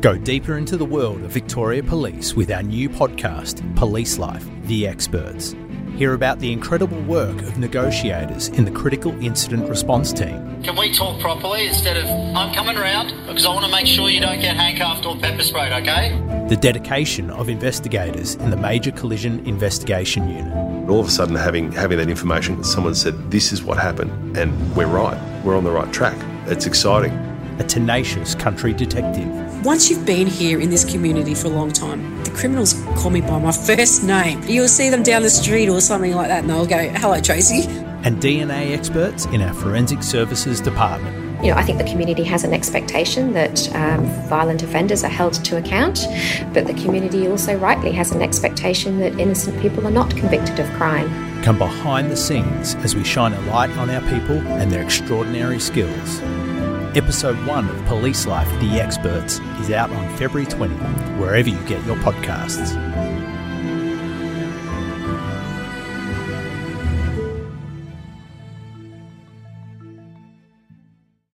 Go deeper into the world of Victoria Police with our new podcast, Police Life The Experts. Hear about the incredible work of negotiators in the Critical Incident Response Team. Can we talk properly instead of I'm coming around because I want to make sure you don't get handcuffed or pepper sprayed, okay? The dedication of investigators in the Major Collision Investigation Unit. All of a sudden, having having that information, someone said, "This is what happened," and we're right. We're on the right track. It's exciting. A tenacious country detective. Once you've been here in this community for a long time, the criminals call me by my first name. You'll see them down the street or something like that, and they'll go, "Hello, Tracy." And DNA experts in our Forensic Services Department. You know, I think the community has an expectation that um, violent offenders are held to account, but the community also rightly has an expectation that innocent people are not convicted of crime. Come behind the scenes as we shine a light on our people and their extraordinary skills. Episode 1 of Police Life The Experts is out on February 20th, wherever you get your podcasts.